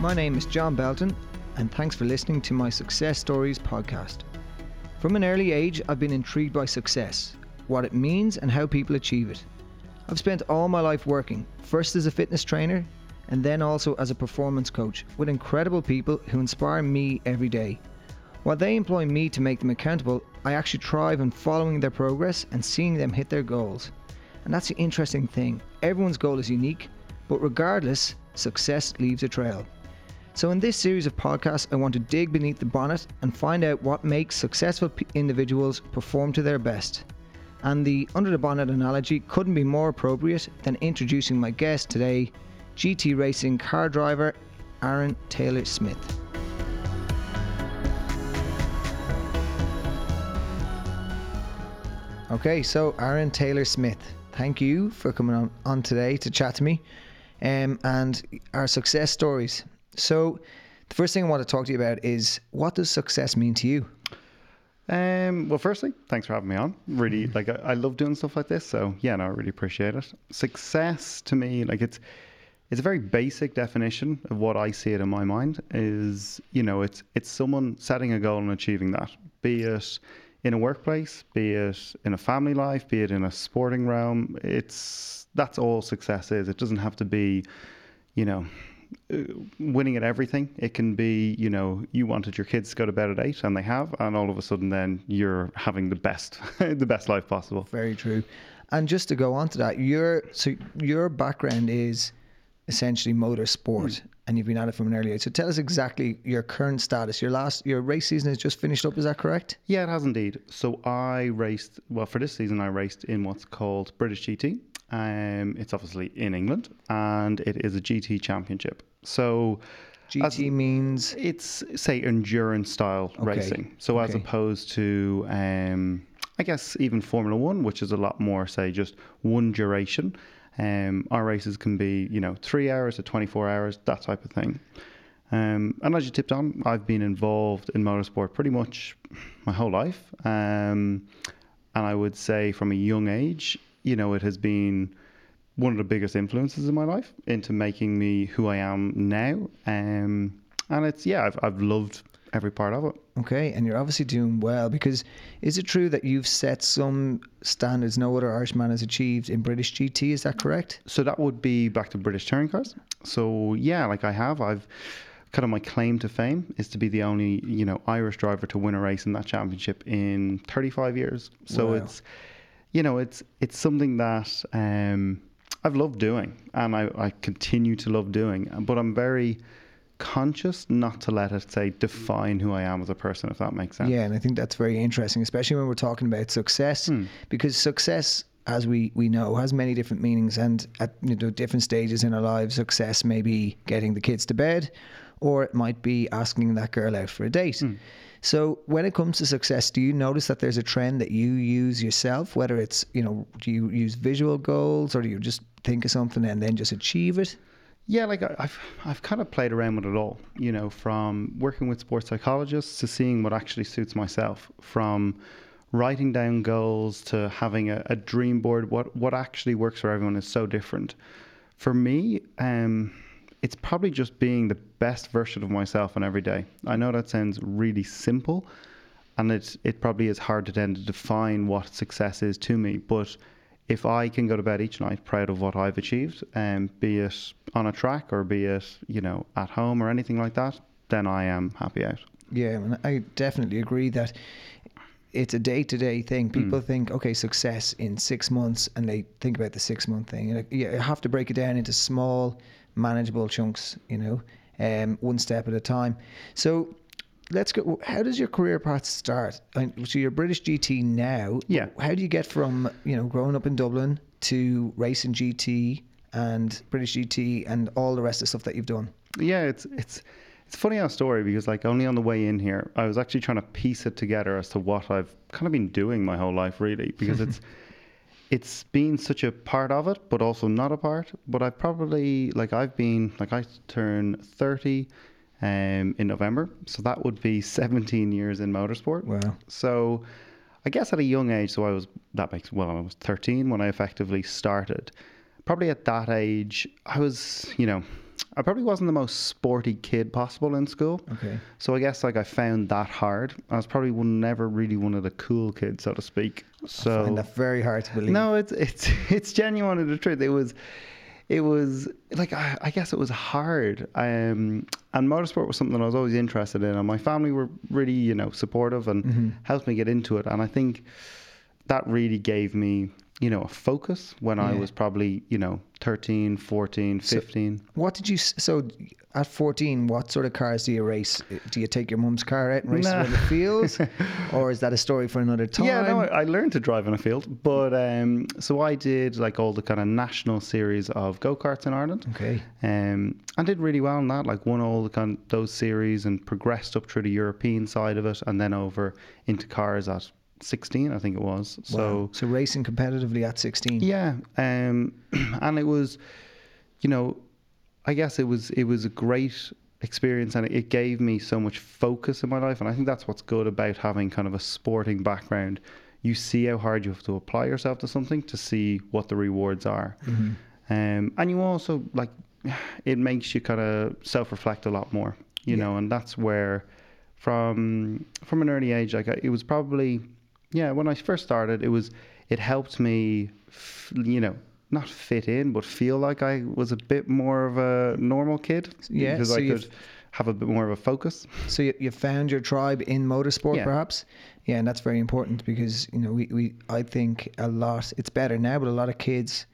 My name is John Belton, and thanks for listening to my Success Stories podcast. From an early age, I've been intrigued by success, what it means, and how people achieve it. I've spent all my life working, first as a fitness trainer, and then also as a performance coach, with incredible people who inspire me every day. While they employ me to make them accountable, I actually thrive in following their progress and seeing them hit their goals. And that's the interesting thing everyone's goal is unique, but regardless, success leaves a trail. So, in this series of podcasts, I want to dig beneath the bonnet and find out what makes successful individuals perform to their best. And the under the bonnet analogy couldn't be more appropriate than introducing my guest today, GT racing car driver Aaron Taylor Smith. Okay, so Aaron Taylor Smith, thank you for coming on, on today to chat to me um, and our success stories. So, the first thing I want to talk to you about is what does success mean to you? Um, well, firstly, thanks for having me on. Really, like I, I love doing stuff like this. So yeah, no, I really appreciate it. Success to me, like it's it's a very basic definition of what I see it in my mind. Is you know, it's it's someone setting a goal and achieving that. Be it in a workplace, be it in a family life, be it in a sporting realm. It's that's all success is. It doesn't have to be, you know, winning at everything. It can be, you know, you wanted your kids to go to bed at eight, and they have, and all of a sudden, then you're having the best, the best life possible. Very true. And just to go on to that, your so your background is essentially motorsport, and you've been at it from an early age. So tell us exactly your current status. Your last your race season has just finished up. Is that correct? Yeah, it has indeed. So I raced. Well, for this season, I raced in what's called British GT. Um, it's obviously in England, and it is a GT championship. So GT As- means it's say endurance style Okay, racing. So as opposed to, um, I guess even Formula One, which is a lot more say just one duration. Um, our races can be you know three hours to twenty four hours, that type of thing. Um, and as you tipped on, I've been involved in motorsport pretty much my whole life. Um, and I would say from a young age, you know, it has been one of the biggest influences in my life into making me who I am now. Um, and it's, yeah, I've, I've loved every part of it. okay, and you're obviously doing well because is it true that you've set some standards no other Irishman has achieved in British GT? Is that correct? So that would be back to British touring cars. So yeah, like I have, I've kind of my claim to fame is to be the only, you know, Irish driver to win a race in that championship in 35 years. So Wow. it's, you know, it's, it's something that, um, I've loved doing and I, I continue to love doing, but I'm very conscious not to let it say define who I am as a person, if that makes sense. Yeah, and I think that's very interesting, especially when we're talking about success, Hmm. because success, as we, we know, has many different meanings, and at you know, different stages in our lives, success may be getting the kids to bed, or it might be asking that girl out for a date. Hmm. So, when it comes to success, do you notice that there's a trend that you use yourself? Whether it's you know, do you use visual goals, or do you just think of something and then just achieve it? Yeah, like I've I've kind of played around with it all, you know, from working with sports psychologists to seeing what actually suits myself, from writing down goals to having a, a dream board. What what actually works for everyone is so different. For me, um, it's probably just being the best version of myself on every day. I know that sounds really simple, and it it probably is hard to then to define what success is to me, but if I can go to bed each night proud of what I've achieved, um, be it on a track or be it you know at home or anything like that, then I am happy out. Yeah, and I definitely agree that it's a day to day thing. People think, okay, success in six months, and they think about the six month thing. And you have to break it down into small, manageable chunks, you know, um, one step at a time. So let's go. How does your career path start? So you're British GT now. Yeah. How do you get from, you know, growing up in Dublin to racing GT and British GT and all the rest of the stuff that you've done? Yeah, it's it's it's funny our story because like only on the way in here, I was actually trying to piece it together as to what I've kind of been doing my whole life, really, because it's it's been such a part of it, but also not a part. But I've probably like I've been like I turn thirty um, in November, so that would be seventeen years in motorsport. Wow. So I guess at a young age, so I was that makes well, I was 13 when I effectively started. Probably at that age, I was, you know, I probably wasn't the most sporty kid possible in school. Okay. So I guess like I found that hard. I was probably one, never really one of the cool kids, so to speak. So I find that very hard to believe. no, it's it's it's genuinely the truth. It was, it was like I, I guess it was hard. Um, and motorsport was something I was always interested in, and my family were really you know supportive and Mm-hmm. helped me get into it. And I think that really gave me you know a focus when I was probably you know 13, 14, 15. What did you? So at fourteen, what sort of cars do you race? Do you take your mum's car out and race Nah. around the fields, or is that a story for another time? Yeah, no, I, I learned to drive in a field, but um, so I did like all the kind of national series of go karts in Ireland. Okay. Um, and did really well in that. Like won all the kind of those series and progressed up through the European side of it, and then over into cars at 16, I think it was. Wow. So so racing competitively at sixteen. yeah, um, and it was, you know, I guess it was it was a great experience, and it gave me so much focus in my life, and I think that's what's good about having kind of a sporting background. You see how hard you have to apply yourself to something to see what the rewards are, um, and you also like it makes you kind of self-reflect a lot more, you Yeah. know, and that's where from from an early age, like it was probably yeah when I first started, it was it helped me, f- you know, not fit in, but feel like I was a bit more of a normal kid Yeah, because so I could have a bit more of a focus. So you, you found your tribe in motorsport, Yeah. perhaps. Yeah, and that's very important because you know we, we I think a lot. It's better now, but a lot of kids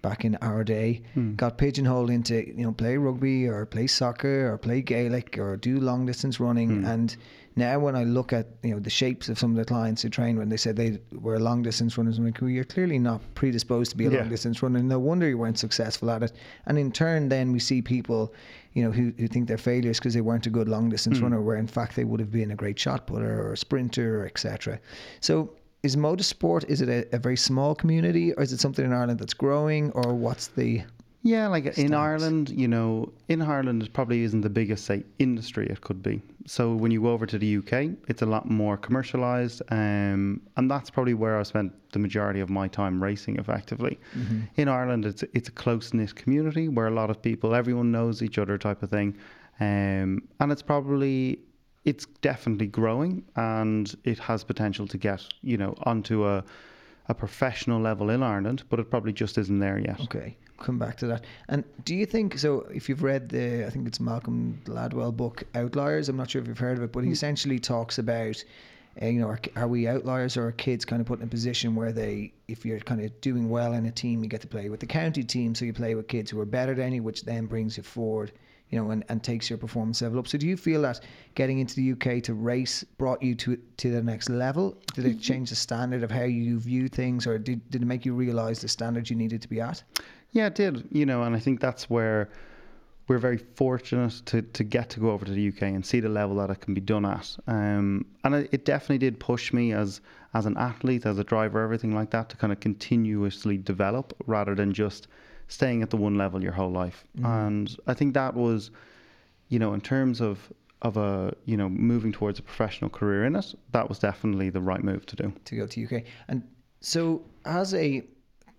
back in our day Hmm. got pigeonholed into you know play rugby or play soccer or play Gaelic or do long distance running. Hmm. And now when I look at you know the shapes of some of the clients who train when they said they were long distance runners, I'm like, well, you're clearly not predisposed to be a Yeah. long distance runner. No wonder you weren't successful at it. And in turn, then we see people, you know, who, who think they're failures because they weren't a good long distance hmm. runner, where in fact they would have been a great shot putter or a sprinter, etc. So. Is motorsport is it a, a very small community or is it something in Ireland that's growing or what's the Yeah, like in Ireland, you know, in Ireland it probably isn't the biggest say industry it could be. So when you go over to the UK, it's a lot more commercialized, um, and that's probably where I spent the majority of my time racing. Effectively, in Ireland, it's it's a close knit community where a lot of people, everyone knows each other, type of thing, um, and it's probably it's definitely growing, and it has potential to get you know onto a a professional level in Ireland, but it probably just isn't there yet. Okay, come back to that. And do you think so? If you've read the, I think it's Malcolm Gladwell book Outliers. I'm not sure if you've heard of it, but he essentially talks about, uh, you know, are, are we outliers or are kids kind of put in a position where they, if you're kind of doing well in a team, you get to play with the county team, so you play with kids who are better than you, which then brings you forward. You know, and, and takes your performance level up. So, do you feel that getting into the UK to race brought you to to the next level? Did it change the standard of how you view things, or did, did it make you realise the standard you needed to be at? Yeah, it did. You know, and I think that's where we're very fortunate to, to get to go over to the UK and see the level that it can be done at. Um, and it, it definitely did push me as as an athlete, as a driver, everything like that, to kind of continuously develop rather than just staying at the one level your whole life. Mm-hmm. And I think that was, you know, in terms of of a you know moving towards a professional career in it, that was definitely the right move to do. to go to UK. And so, as a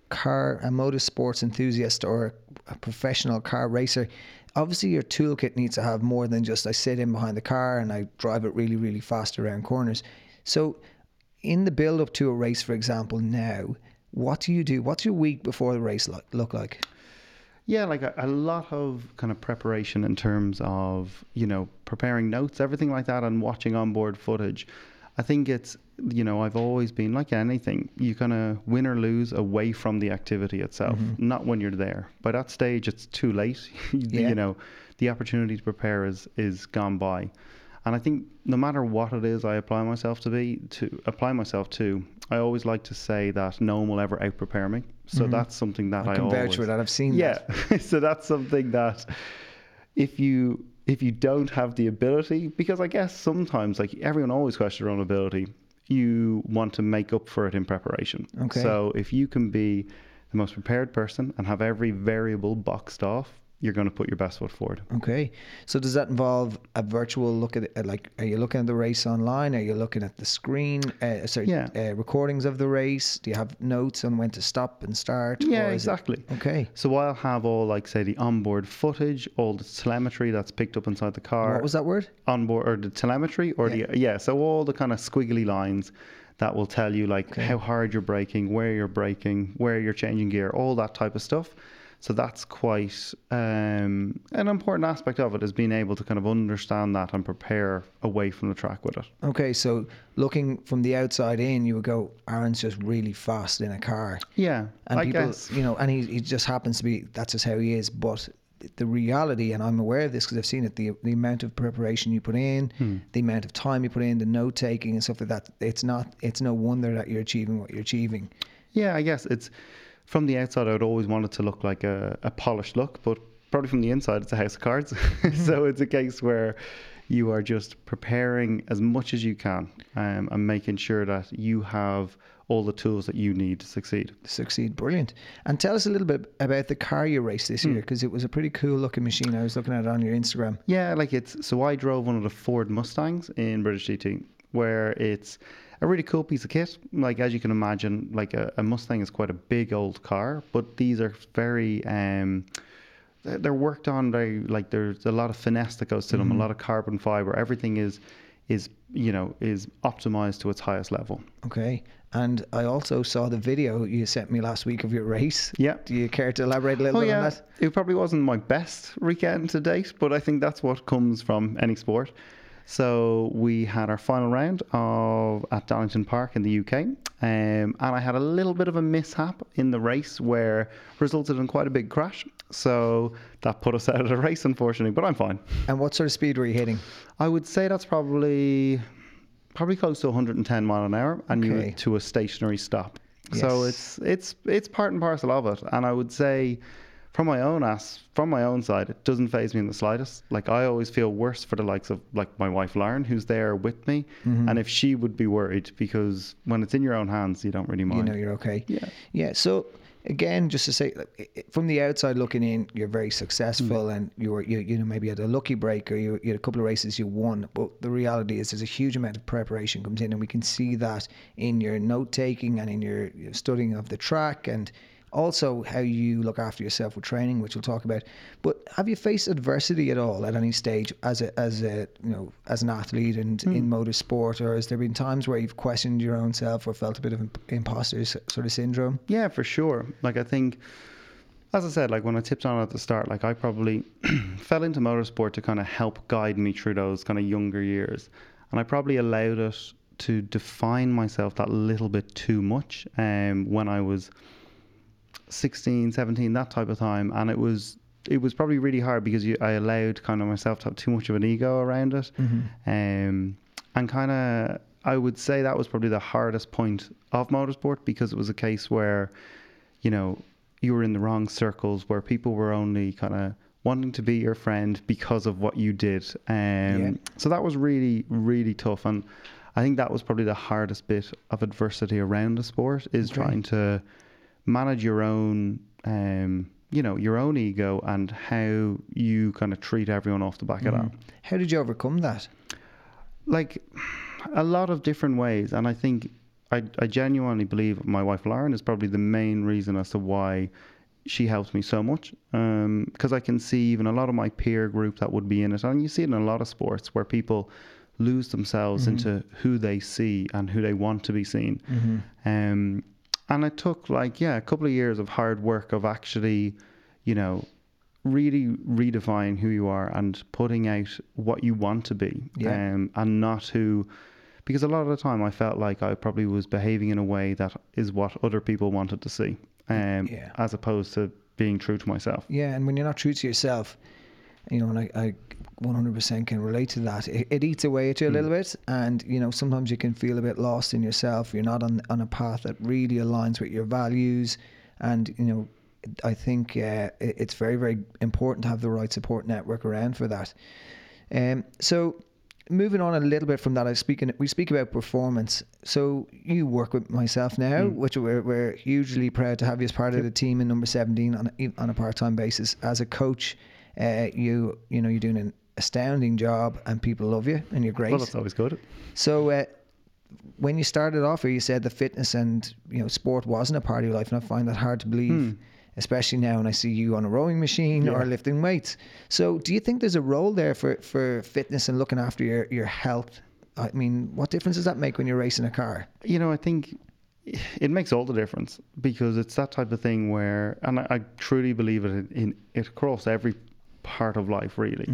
car, a motorsports enthusiast or a professional car racer, obviously your toolkit needs to have more than just I sit in behind the car and I drive it really, really fast around corners. So, in the build up to a race, for example, now, what do you do? What's your week before the race look, look like? Yeah, like a, a lot of kind of preparation in terms of, you know, preparing notes, everything like that, and watching onboard footage. I think it's, you know, I've always been like anything, you kind of win or lose away from the activity itself, mm-hmm. not when you're there. By that stage, it's too late. Yeah. You know, the opportunity to prepare is, is gone by. And I think no matter what it is I apply myself to be, to apply myself to, I always like to say that no one will ever out prepare me. So mm-hmm. that's something that I, I can always, vouch for that. I've seen yeah. that. so that's something that if you if you don't have the ability, because I guess sometimes like everyone always questions their own ability, you want to make up for it in preparation. Okay. So if you can be the most prepared person and have every variable boxed off, you're going to put your best foot forward. Okay. So does that involve a virtual look at it? Like, are you looking at the race online? Are you looking at the screen? Uh, sorry, Yeah. uh, recordings of the race? Do you have notes on when to stop and start? Yeah, is it- exactly. Okay. So I'll have all like say the onboard footage, all the telemetry that's picked up inside the car. What was that word? onboard or the telemetry or Yeah. the yeah so all the kind of squiggly lines that will tell you like how hard you're braking where you're braking where you're changing gear all that type of stuff so that's quite um, an important aspect of it is being able to kind of understand that and prepare away from the track with it Okay, so looking from the outside in, you would go, Aaron's just really fast in a car. yeah And i people, guess you know, and he, he just happens to be, that's just how he is. But the reality, and I'm aware of this because I've seen it, the, the amount of preparation you put in, Hmm. the amount of time you put in, the note taking and stuff like that, it's not, it's no wonder that you're achieving what you're achieving. Yeah, I guess it's from the outside. I would always want it to look like a, a polished look, but probably from the inside, it's a house of cards. so it's a case where you are just preparing as much as you can um, and making sure that you have all the tools that you need to succeed. Succeed, brilliant. And tell us a little bit about the car you raced this Hmm. year because it was a pretty cool looking machine. I was looking at it on your Instagram. Yeah, like it's so I drove one of the Ford Mustangs in British GT, where it's a really cool piece of kit. Like as you can imagine, like a, a Mustang is quite a big old car, but these are very um they're worked on very like there's a lot of finesse that goes to them, a lot of carbon fiber. Everything is is you know is optimized to its highest level. Okay. And I also saw the video you sent me last week of your race. Yeah. Do you care to elaborate a little Oh bit on that? it probably wasn't my best weekend to date, but I think that's what comes from any sport. So we had our final round of at Donington Park in the UK, um, and I had a little bit of a mishap in the race where resulted in quite a big crash. So that put us out of the race, unfortunately. But I'm fine. And what sort of speed were you hitting? I would say that's probably probably close to 110 mile an hour, and you Okay. were to a stationary stop. So it's it's it's part and parcel of it. And I would say, from my own ass, from my own side, it doesn't faze me in the slightest. Like I always feel worse for the likes of like my wife Lauren, who's there with me, Mm-hmm. and if she would be worried because when it's in your own hands, you don't really mind. You know you're okay. Yeah. Yeah. So again, just to say, like, i- i- from the outside looking in, you're very successful, Mm. and you were you you know maybe had a lucky break or you, you had a couple of races you won. But the reality is, there's a huge amount of preparation comes in, and we can see that in your note taking and in your, your studying of the track and. Also, how you look after yourself with training, which we'll talk about. But have you faced adversity at all at any stage as a as a you know as an athlete and Hmm. in motorsport, or has there been times where you've questioned your own self or felt a bit of imp- imposter sort of syndrome? Yeah, for sure. Like I think, as I said, like when I tipped on at the start, like I probably fell into motorsport to kind of help guide me through those kind of younger years, and I probably allowed it to define myself that little bit too much. Um, when I was 16, 17, that type of time, and it was it was probably really hard because you, I allowed kind of myself to have too much of an ego around it, um, and kind of I would say that was probably the hardest point of motorsport because it was a case where, you know, you were in the wrong circles where people were only kind of wanting to be your friend because of what you did. Um, Yeah. So that was really, really tough. And I think that was probably the hardest bit of adversity around the sport is Okay. trying to manage your own, um, you know, your own ego and how you kind of treat everyone off the back of that. How did you overcome that? like a lot of different ways and i think i, I genuinely believe my wife lauren is probably the main reason as to why she helps me so much because i can see even a lot of my peer group that would be in it and you see it in a lot of sports where people lose themselves into who they see and who they want to be seen. Um, and it took like yeah a couple of years of hard work of actually you know really redefining who you are and putting out what you want to be Yeah. um, and not who because a lot of the time I felt like I probably was behaving in a way that is what other people wanted to see um, Yeah. as opposed to being true to myself Yeah, and when you're not true to yourself, you know, and I, I 100% can relate to that. It, it eats away at you a little bit, and you know, sometimes you can feel a bit lost in yourself. You're not on on a path that really aligns with your values, and you know, I think uh, it, it's very very important to have the right support network around for that. Um, so. moving on a little bit from that, I speak in, we speak about performance. So you work with myself now, Mm. which we're, we're hugely proud to have you as part of the team in number 17 on a, on a part-time basis. As a coach, uh, you you know you're doing an astounding job, and people love you, and you're great. Well, that's always good. So uh, when you started off here, you said the fitness and you know sport wasn't a part of your life, and I find that hard to believe, especially now when I see you on a rowing machine or lifting weights. So do you think there's a role there for, for fitness and looking after your, your health? I mean, what difference does that make when you're racing a car? You know, I think it makes all the difference because it's that type of thing where, and I, I truly believe it in, in it across every part of life, really,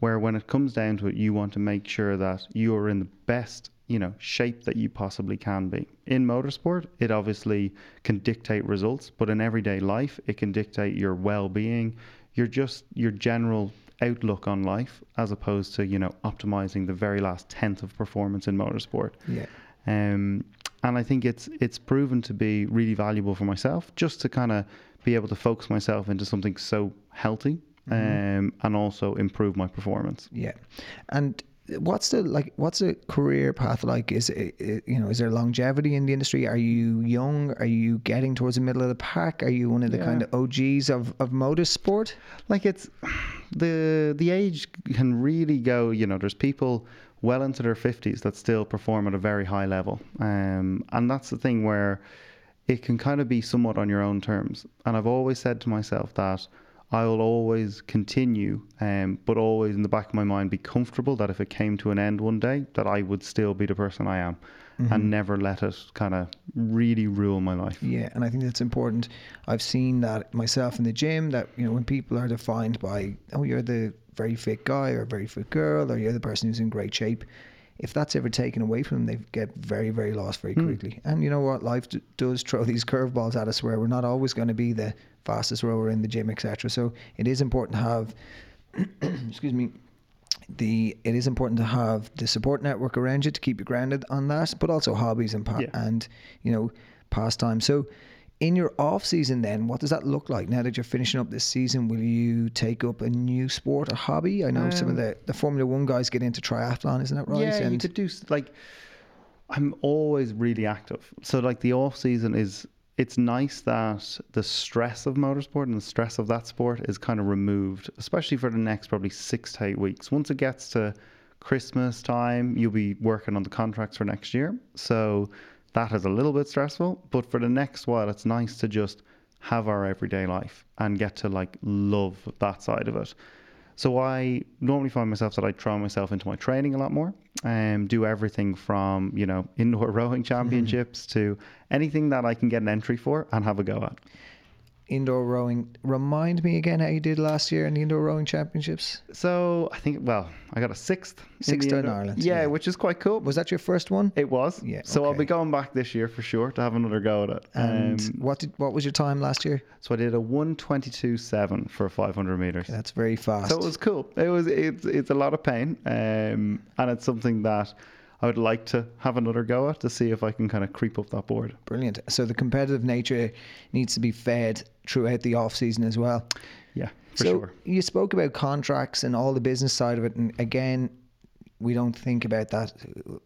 where when it comes down to it, you want to make sure that you are in the best, you know, shape that you possibly can be. In motorsport, it obviously can dictate results, but in everyday life, it can dictate your well-being, your just your general outlook on life, as opposed to you know optimizing the very last tenth of performance in motorsport. Yeah. Um, and I think it's it's proven to be really valuable for myself just to kind of be able to focus myself into something so healthy um, and also improve my performance. Yeah. And what's the like what's the career path like is it, you know is there longevity in the industry are you young are you getting towards the middle of the pack are you one of the Yeah. kind of og's of, of motorsport Like it's the the age can really go. You know, there's people well into their fifties that still perform at a very high level, um, and that's the thing where it can kind of be somewhat on your own terms. And I've always said to myself that I will always continue, um, but always in the back of my mind be comfortable that if it came to an end one day, that I would still be the person I am, and never let it kind of really rule my life. Yeah, and I think that's important. I've seen that myself in the gym that, you know, when people are defined by, oh, you're the very fit guy or very fit girl or you're the person who's in great shape, if that's ever taken away from them, they get very, very lost very hmm. quickly. And you know what? Life d- does throw these curveballs at us where we're not always going to be the fastest rower in the gym, etc. So it is important to have, excuse me, the it is important to have the support network around you to keep you grounded on that, but also hobbies and pa- Yeah. and you know pastime. So, in your off season, then what does that look like now that you're finishing up this season? Will you take up a new sport or hobby? I know some of Um, the the Formula One guys get into triathlon, isn't that right? Yeah, you and could do like. I'm always really active, so like the off season is. It's nice that the stress of motorsport and the stress of that sport is kind of removed, especially for the next probably six to eight weeks. Once it gets to Christmas time, you'll be working on the contracts for next year, so that is a little bit stressful. But for the next while, it's nice to just have our everyday life and get to like love that side of it. So I normally find myself that I throw myself into my training a lot more and do everything from, you know, indoor rowing mm-hmm. championships to anything that I can get an entry for and have a go at. Indoor rowing. Remind me again how you did last year in the indoor rowing championships. So I think, well, I got a sixth. Sixth the in Ireland, Yeah, yeah. which is quite cool. Was that your first one? It was. Yeah, So I'll be going back this year for sure to have another go at it. And Um, what did what was your time last year? so I did a one twenty two seven for 500 meters. That's very fast. So it was cool. It was it's it's a lot of pain, um, and it's something that I would like to have another go at to see if I can kind of creep up that board. Brilliant. So the competitive nature needs to be fed throughout the off season as well. Yeah, for so sure. you spoke about contracts and all the business side of it, and again, we don't think about that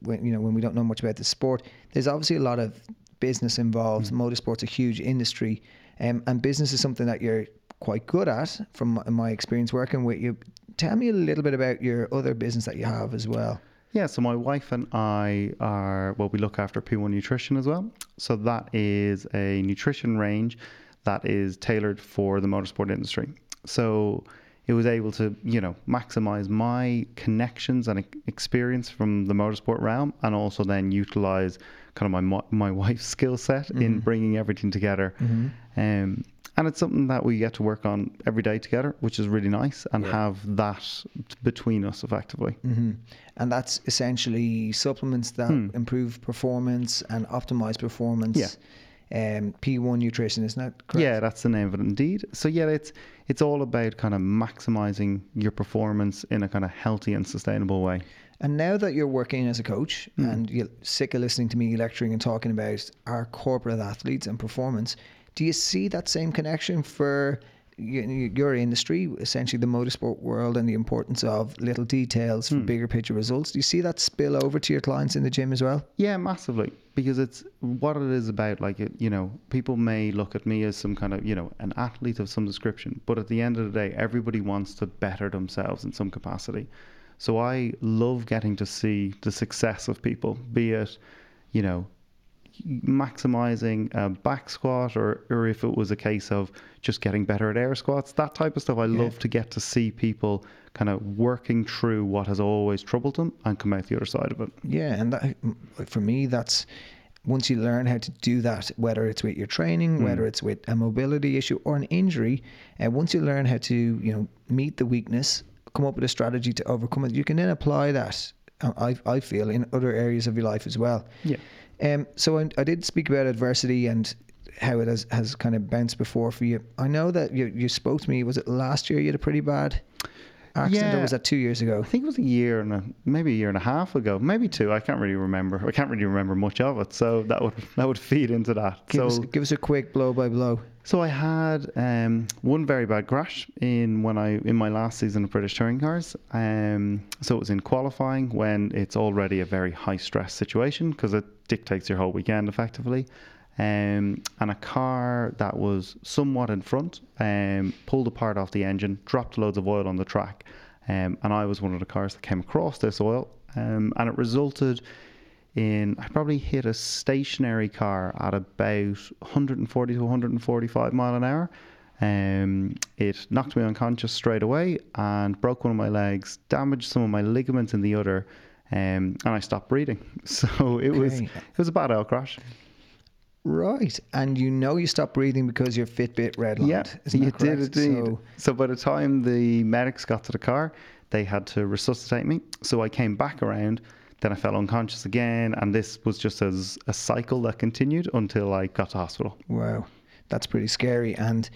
when you know when we don't know much about the sport. There's obviously a lot of business involved. Mm. Motorsport's a huge industry, um, and business is something that you're quite good at from my- my experience working with you. Tell me a little bit about your other business that you have as well. Yeah, so my wife and I are, well, we look after P1 Nutrition as well. So that is a nutrition range that is tailored for the motorsport industry. So it was able to, you know, maximize my connections and experience from the motorsport realm and also then utilize kind of my my wife's skill set in bringing everything together. Um, and it's something that we get to work on every day together, which is really nice, and have that between us effectively. hmm And that's essentially supplements that improve performance and optimize performance. Yeah. Um, P1 nutrition, isn't that correct? Yeah, that's the name of it indeed. So yeah, it's it's all about kind of maximizing your performance in a kind of healthy and sustainable way. And now that you're working as a coach and you're sick of listening to me lecturing and talking about our corporate athletes and performance, do you see that same connection for your industry, essentially the motorsport world, and the importance of little details for hmm. bigger picture results. Do you see that spill over to your clients in the gym as well? Yeah, massively. Because it's what it is about. Like, it, you know, people may look at me as some kind of, you know, an athlete of some description, but at the end of the day, everybody wants to better themselves in some capacity. So I love getting to see the success of people, be it, you know, maximizing a back squat or, or if it was a case of just getting better at air squats, that type of stuff. I love to get to see people kind of working through what has always troubled them and come out the other side of it. Yeah, and that, for me, that's once you learn how to do that, whether it's with your training, whether it's with a mobility issue or an injury, and uh, once you learn how to, you know, meet the weakness, come up with a strategy to overcome it, you can then apply that. uh, I I feel in other areas of your life as well. Yeah. Um. So I, I did speak about adversity and how it has, has kind of bounced before for you. I know that you you spoke to me. Was it last year you had a pretty bad accident, or Yeah. was that two years ago? I think it was a year and a, maybe a year and a half ago, maybe two. I can't really remember. I can't really remember much of it, so that would that would feed into that. Give so us give us a quick blow by blow. So I had um, one very bad crash in when I in my last season of British Touring Cars. Um, so it was in qualifying when it's already a very high stress situation because it dictates your whole weekend effectively. Um, and a car that was somewhat in front um, pulled apart off the engine, dropped loads of oil on the track, um, and I was one of the cars that came across this oil, um, and it resulted in I probably hit a stationary car at about 140 to 145 mile an hour. Um, it knocked me unconscious straight away and broke one of my legs, damaged some of my ligaments in the other, um, and I stopped breathing. So it was Okay. it was a bad oil crash. Right, and you know you stopped breathing because your Fitbit redlined. Yeah, you did indeed. So, So, by the time the medics got to the car, they had to resuscitate me. So I came back around. Then I fell unconscious again, and this was just as a cycle that continued until I got to hospital. wow, that's pretty scary. And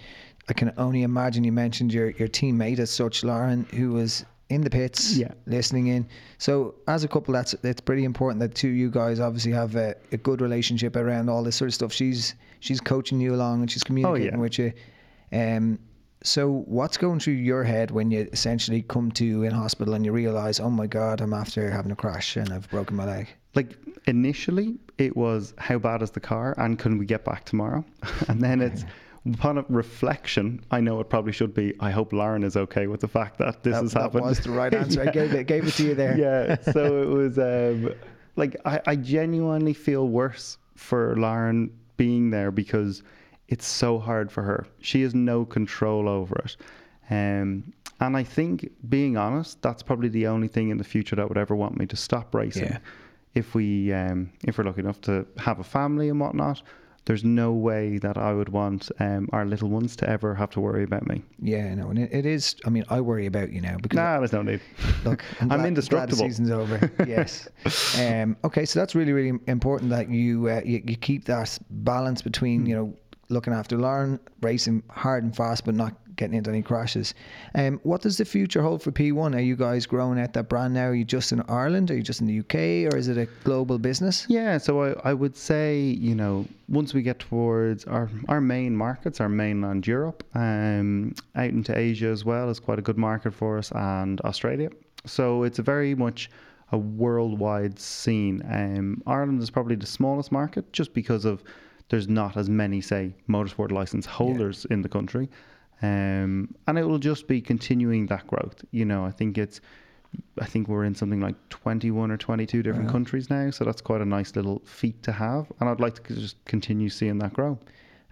I can only imagine you mentioned your, your teammate as such, Lauren, who was in the pits, Yeah. listening in. So as a couple, that's it's pretty important that two of you guys obviously have a, a good relationship around all this sort of stuff. She's she's coaching you along and she's communicating yeah. with you. Um, so what's going through your head when you essentially come to in hospital and you realize, oh my god, I'm after having a crash and I've broken my leg. Like initially, it was how bad is the car, and can we get back tomorrow? and then it's upon a reflection, I know it probably should be. I hope Lauren is okay with the fact that this that, has that happened. That was the right answer. I gave it gave it to you there. yeah. So it was um, like I, I genuinely feel worse for Lauren being there because it's so hard for her. She has no control over it. Um, and I think, being honest, that's probably the only thing in the future that would ever want me to stop racing. Yeah. If we, um, if we're lucky enough to have a family and whatnot, there's no way that I would want um, our little ones to ever have to worry about me. Yeah, no, and it, it is. I mean, I worry about you now because Nah, there's no need. look, I'm glad- glad the indestructible. season's over. yes. Um, okay, so that's really, really important that you, uh, you you keep that balance between Hmm. you know looking after Lauren, racing hard and fast, but not getting into any crashes. Um, what does the future hold for P1? Are you guys growing out that brand now? Are you just in Ireland? Are you just in the UK? Or is it a global business? Yeah, so I, I would say, you know, once we get towards our, our main markets, our mainland Europe, um, out into Asia as well is quite a good market for us, and Australia. So it's a very much a worldwide scene. Um, Ireland is probably the smallest market just because of there's not as many, say, motorsport license holders in the country. Um, and it will just be continuing that growth. You know, I think it's I think we're in something like 21 or 22 different countries now, so that's quite a nice little feat to have. And I'd like to just continue seeing that grow.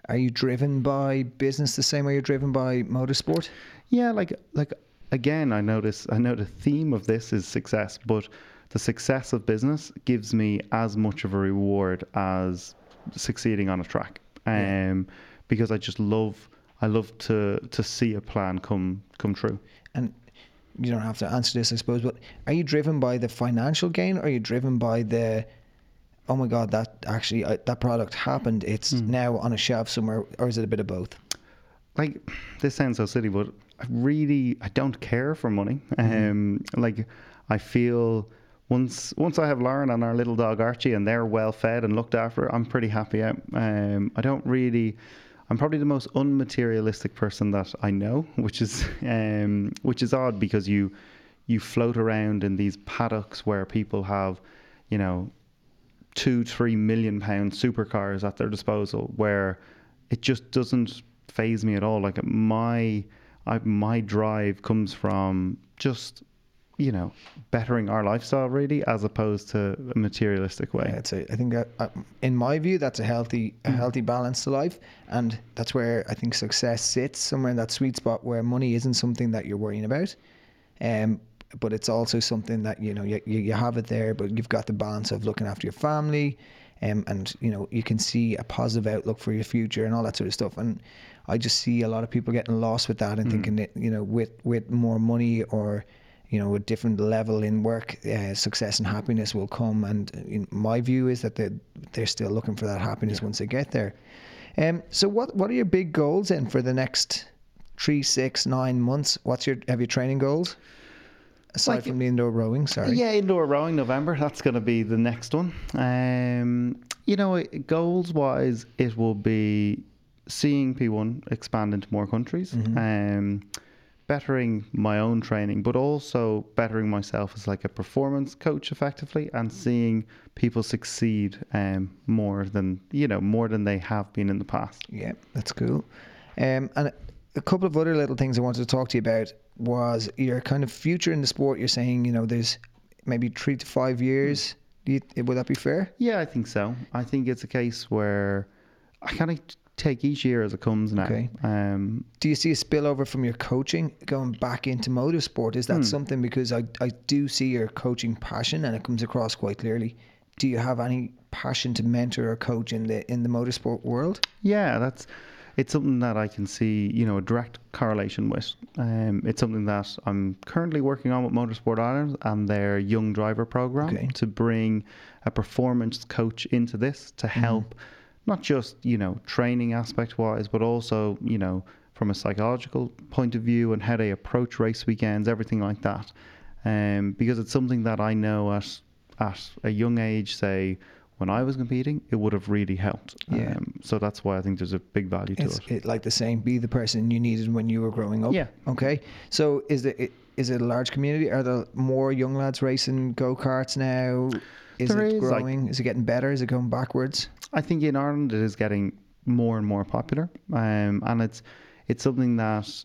Are you driven by business the same way you're driven by motorsport? Yeah, like like again, I notice I know the theme of this is success, but the success of business gives me as much of a reward as succeeding on a track. Um, Yeah. because I just love I love to to see a plan come come true. and you don't have to answer this, I suppose, but are you driven by the financial gain or are you driven by the, oh my God, that actually, uh, that product happened, it's now on a shelf somewhere, or is it a bit of both? like this sounds so silly, but I really I don't care for money. Um, like I feel once once I have Lauren and our little dog Archie and they're well fed and looked after, I'm pretty happy out. Um, I don't really. I'm probably the most unmaterialistic person that I know, which is um, which is odd because you you float around in these paddocks where people have, you know, two, three million pound supercars at their disposal, where it just doesn't faze me at all. Like my I, my drive comes from just you know bettering our lifestyle really as opposed to a materialistic way. Yeah, it's a, I think that, uh, in my view that's a healthy a healthy balance to life and that's where I think success sits somewhere in that sweet spot where money isn't something that you're worrying about um but it's also something that you know you, you you have it there but you've got the balance of looking after your family um, and you know you can see a positive outlook for your future and all that sort of stuff and I just see a lot of people getting lost with that and thinking that you know with with more money or you know a different level in work uh, success and happiness will come. And uh, in my view is that they they're still looking for that happiness once they get there. Um so what what are your big goals then for the next three six nine months? What's your have your training goals? Aside Like- from the indoor rowing sorry. Yeah, indoor rowing November. That's going to be the next one. Um, you know, goals wise, it will be seeing P1 expand into more countries, um, bettering my own training, but also bettering myself as like a performance coach effectively, and seeing people succeed um, more than you know more than they have been in the past. Yeah, that's cool. Um, and a couple of other little things I wanted to talk to you about was your kind of future in the sport. You're saying, you know, there's maybe three to five years. Do you, would that be fair? Yeah, I think so. I think it's a case where I kind of take each year as it comes now. Okay. Um, Do you see a spillover from your coaching going back into motorsport? Is that something because I, I do see your coaching passion and it comes across quite clearly. Do you have any passion to mentor or coach in the in the motorsport world? Yeah, that's it's something that I can see, you know, a direct correlation with. Um, it's something that I'm currently working on with Motorsport Ireland and their young driver program Okay. to bring a performance coach into this to help not just, you know, training aspect wise, but also, you know, from a psychological point of view and how they approach race weekends, everything like that. Um, because it's something that I know at at a young age, say when I was competing, it would have really helped. Yeah. Um, so that's why I think there's a big value to It's it. it, like the saying, be the person you needed when you were growing up. Yeah. Okay. So is it i- it a large community? Are there more young lads racing go karts now? Is There it is, like- growing? is it getting better? Is it going backwards? I think in Ireland it is getting more and more popular, um, and it's it's something that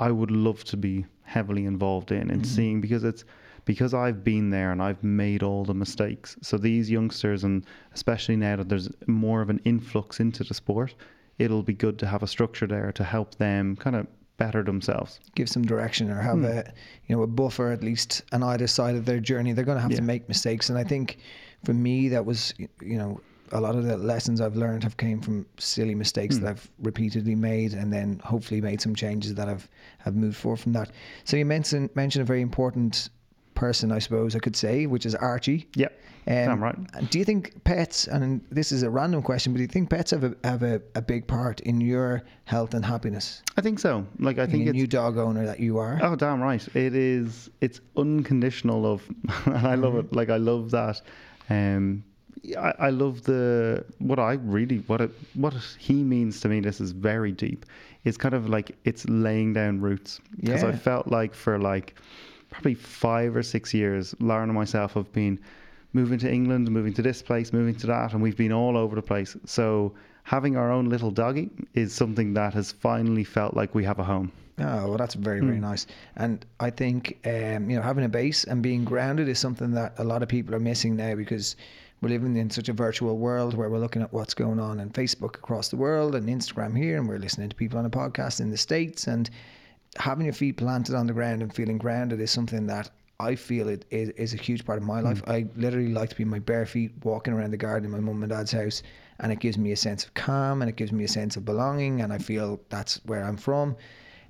I would love to be heavily involved in and seeing because it's because I've been there and I've made all the mistakes. So these youngsters and especially now that there's more of an influx into the sport, it'll be good to have a structure there to help them kind of better themselves. Give some direction or have a you know a buffer at least on either side of their journey. They're going to have to make mistakes, and I think for me that was you know a lot of the lessons I've learned have came from silly mistakes that I've repeatedly made, and then hopefully made some changes that I've have moved forward from that. So you mentioned mentioned a very important person, I suppose I could say, which is Archie. Yep. Um, Damn right. Do you think pets, and this is a random question, but do you think pets have a have a, a big part in your health and happiness? I think so. Like I think a new dog owner that you are. Oh, damn right. It is. It's unconditional love, and I love Mm-hmm. it. Like I love that. Um, I, I love the what I really what it what he means to me. This is very deep. It's kind of like it's laying down roots because I felt like for like probably five or six years, Lauren and myself have been moving to England, moving to this place, moving to that, and we've been all over the place. So having our own little doggy is something that has finally felt like we have a home. Oh, well, that's very, very nice. And I think, um, you know, having a base and being grounded is something that a lot of people are missing now because we're living in such a virtual world where we're looking at what's going on on Facebook across the world and Instagram here, and we're listening to people on a podcast in the States. And having your feet planted on the ground and feeling grounded is something that I feel it is, is a huge part of my hmm. life. I literally like to be in my bare feet walking around the garden in my mum and dad's house, and it gives me a sense of calm and it gives me a sense of belonging, and I feel that's where I'm from.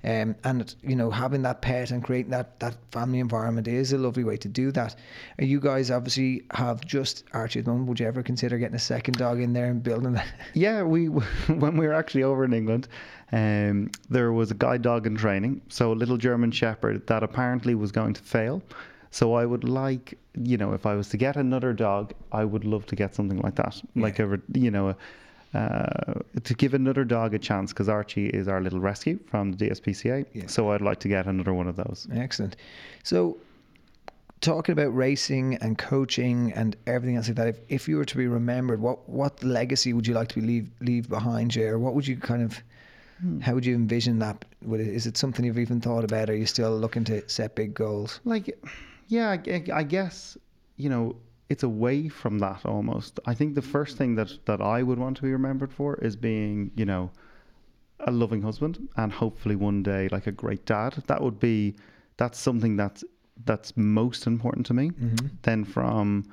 Um, and you know, having that pet and creating that that family environment is a lovely way to do that. Uh, You guys obviously have just Archie at the moment. Would you ever consider getting a second dog in there and building that? Yeah, we when we were actually over in England, um, there was a guide dog in training, so a little German Shepherd that apparently was going to fail. So I would like, you know, if I was to get another dog, I would love to get something like that, like a, you know, a, uh, to give another dog a chance because Archie is our little rescue from the DSPCA. Yeah. So I'd like to get another one of those. Excellent. So, talking about racing and coaching and everything else like that, if, if you were to be remembered, what what legacy would you like to be leave leave behind you, or what would you kind of, how would you envision that? Would it, is it something you've even thought about? Or are you still looking to set big goals? Like, yeah, I, I guess you know it's away from that almost. I think the first thing that that I would want to be remembered for is being, you know, a loving husband and hopefully one day like a great dad. That would be that's something that's that's most important to me. Mm-hmm. Then from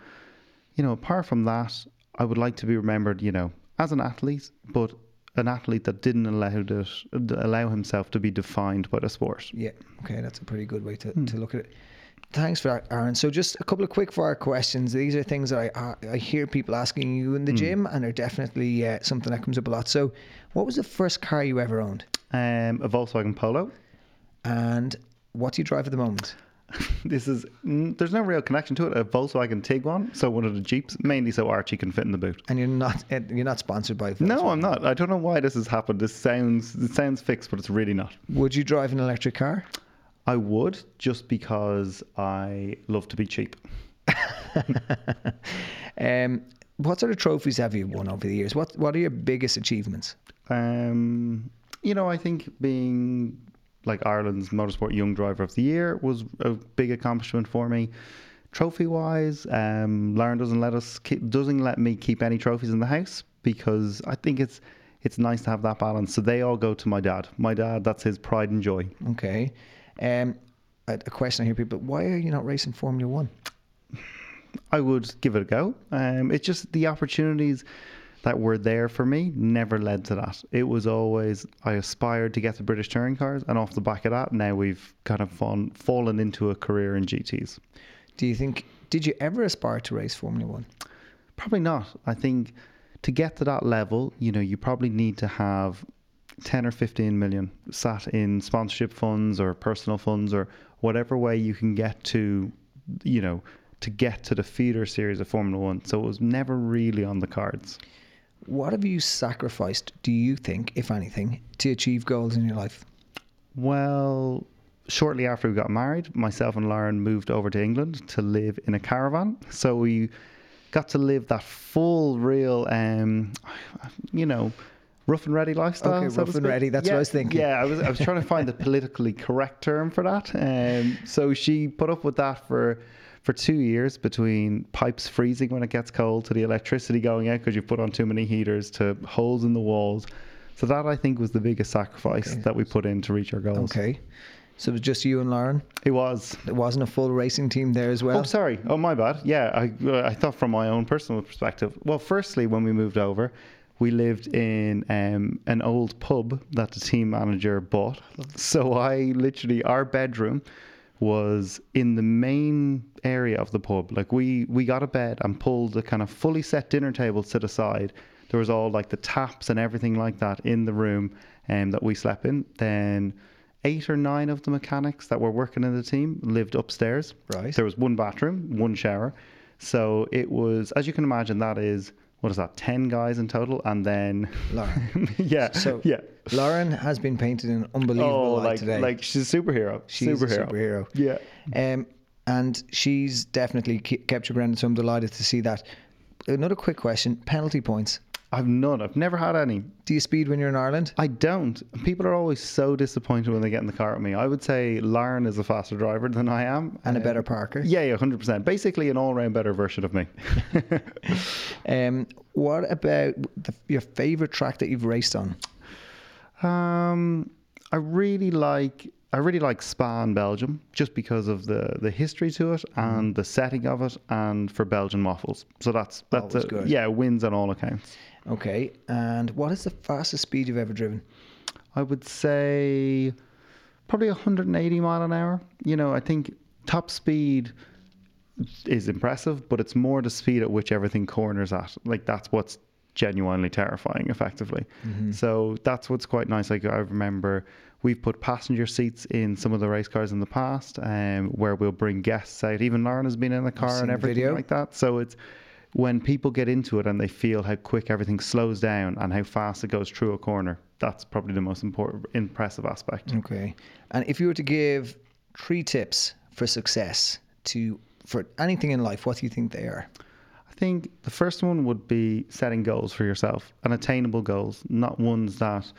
you know, apart from that, I would like to be remembered, you know, as an athlete, but an athlete that didn't allow it, allow himself to be defined by the sport. Yeah. Okay, that's a pretty good way to, hmm. to look at it. Thanks for that, Aaron. So, just a couple of quick fire questions. These are things that I I, I hear people asking you in the gym, and they're definitely uh, something that comes up a lot. So, what was the first car you ever owned, Um, a Volkswagen Polo. and what do you drive at the moment? This is mm, there's no real connection to it. A Volkswagen Tiguan, so one of the Jeeps, mainly so Archie can fit in the boot. And you're not uh, you're not sponsored by. No, I'm not. I don't know why this has happened. This sounds it sounds fixed, but it's really not. Would you drive an electric car? I would just because I love to be cheap. Um, what sort of trophies have you won over the years? What What are your biggest achievements? Um, you know, I think being like Ireland's Motorsport Young Driver of the Year was a big accomplishment for me. Trophy wise, um, Lauren doesn't let us keep, doesn't let me keep any trophies in the house because I think it's it's nice to have that balance. So they all go to my dad. My dad, that's his pride and joy. Okay. Um, a, a question I hear people: Why are you not racing Formula One? I would give it a go. Um, it's just the opportunities that were there for me never led to that. It was always I aspired to get the British touring cars, and off the back of that, now we've kind of fallen, fallen into a career in GTs. Do you think? Did you ever aspire to race Formula One? Probably not. I think to get to that level, you know, you probably need to have 10 or 15 million sat in sponsorship funds or personal funds or whatever way you can get to, you know, to get to the feeder series of Formula One. So it was never really on the cards. What have you sacrificed? Do you think, if anything, to achieve goals in your life? Well, shortly after we got married, myself and Lauren moved over to England to live in a caravan. So we got to live that full, real, um, you know, rough and ready lifestyle. Okay, so rough and ready, that's what I was thinking. Yeah, I was, I was trying to find the politically correct term for that. Um, so she put up with that for for two years between pipes freezing when it gets cold to the electricity going out because you put on too many heaters to holes in the walls. So that I think was the biggest sacrifice Okay. that we put in to reach our goals. Okay. So it was just you and Lauren. It was. It wasn't a full racing team there as well. Oh, sorry. Oh, my bad. Yeah, I uh, I thought from my own personal perspective. Well, firstly, when we moved over, we lived in um, an old pub that the team manager bought. So I literally our bedroom was in the main area of the pub. Like we we got a bed and pulled the kind of fully set dinner table to the side. There was all like the taps and everything like that in the room um, that we slept in. Then eight or nine of the mechanics that were working in the team lived upstairs. Right. There was one bathroom, one shower. So it was, as you can imagine, that is what is that? Ten guys in total, and then Lauren. yeah, So yeah. Lauren has been painted in unbelievable Oh, light like today. like she's a superhero. She's superhero. a superhero. Yeah. Um, and she's definitely kept your grounded. So I'm delighted to see that. Another quick question: penalty points. I've none. I've never had any. Do you speed when you're in Ireland? I don't. People are always so disappointed when they get in the car with me. I would say Lauren is a faster driver than I am. And a Um, better parker. Yeah, yeah, hundred percent. Basically, an all-round better version of me. Um, what about the, your favorite track that you've raced on? Um, I really like I really like Spa in Belgium just because of the the history to it and the setting of it, and for Belgian waffles. So that's that's a, good. yeah wins on all accounts. Okay. And what is the fastest speed you've ever driven? I would say probably 180 mile an hour. You know, I think top speed is impressive, but it's more the speed at which everything corners at. Like that's what's genuinely terrifying, effectively. So that's what's quite nice. Like I remember we've put passenger seats in some of the race cars in the past, um, where we'll bring guests out. Even Lauren has been in the car and everything video. like that. So it's when people get into it and they feel how quick everything slows down and how fast it goes through a corner, that's probably the most important, impressive aspect. Okay. And if you were to give three tips for success to for anything in life, what do you think they are? I think the first one would be setting goals for yourself and attainable goals, not ones that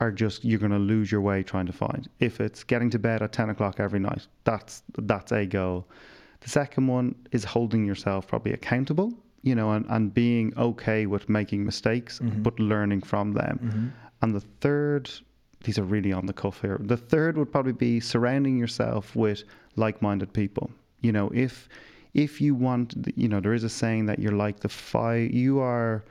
are just you're going to lose your way trying to find. If it's getting to bed at 10 o'clock every night, that's that's a goal. The second one is holding yourself probably accountable, you know, and, and being okay with making mistakes, Mm-hmm. but learning from them. And the third, these are really on the cuff here. The third would probably be surrounding yourself with like-minded people. You know, if if you want, you know, there is a saying that you're like the five. You are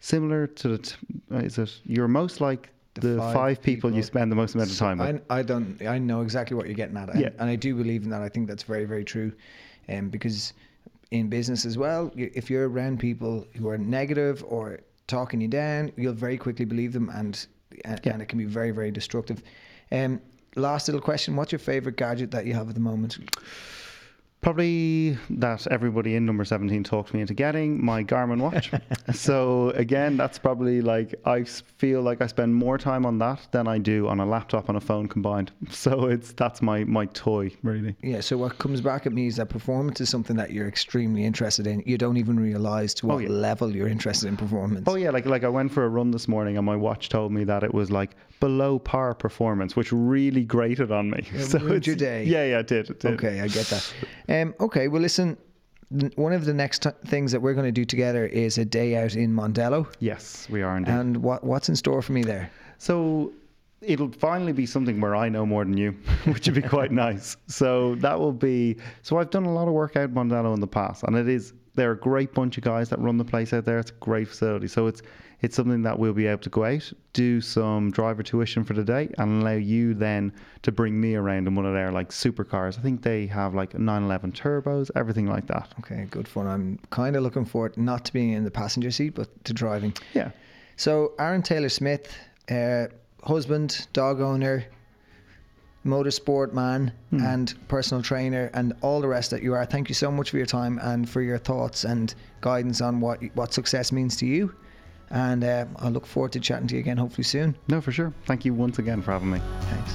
similar to the. T- uh, is it? You're most like the, five five, people, you spend the most amount of time with. I, I don't. I know exactly what you're getting at, and, Yeah. and I do believe in that. I think that's very, very true, um, because in business as well, if you're around people who are negative or talking you down, you'll very quickly believe them, and and, Yeah. and it can be very, very destructive. Um, last little question: What's your favorite gadget that you have at the moment? Probably that everybody in number 17 talked me into getting my Garmin watch. so again, that's probably like I feel like I spend more time on that than I do on a laptop and a phone combined. So it's that's my my toy really. Yeah. So what comes back at me is that performance is something that you're extremely interested in. You don't even realize to oh, what yeah. level you're interested in performance. Oh yeah, like like I went for a run this morning and my watch told me that it was like below par performance, which really grated on me. It ruined your day. Yeah, yeah, it did. It did. Okay, I get that. Um, okay, well, listen. One of the next t- things that we're going to do together is a day out in Mondello. Yes, we are indeed. And what what's in store for me there? So it'll finally be something where I know more than you, which would be quite nice. So that will be. So I've done a lot of work out in Mondello in the past, and it is they're a great bunch of guys that run the place out there. It's a great facility. So it's it's something that we'll be able to go out, do some driver tuition for the day, and allow you then to bring me around in one of their like supercars. I think they have like 911 turbos, everything like that. Okay, good fun. I'm kind of looking forward not to being in the passenger seat, but to driving. Yeah. So, Aaron Taylor Smith, uh, husband, dog owner, motorsport man, and personal trainer, and all the rest that you are. Thank you so much for your time and for your thoughts and guidance on what what success means to you. And uh, I look forward to chatting to you again, hopefully soon. No, for sure. Thank you once again for having me. Thanks.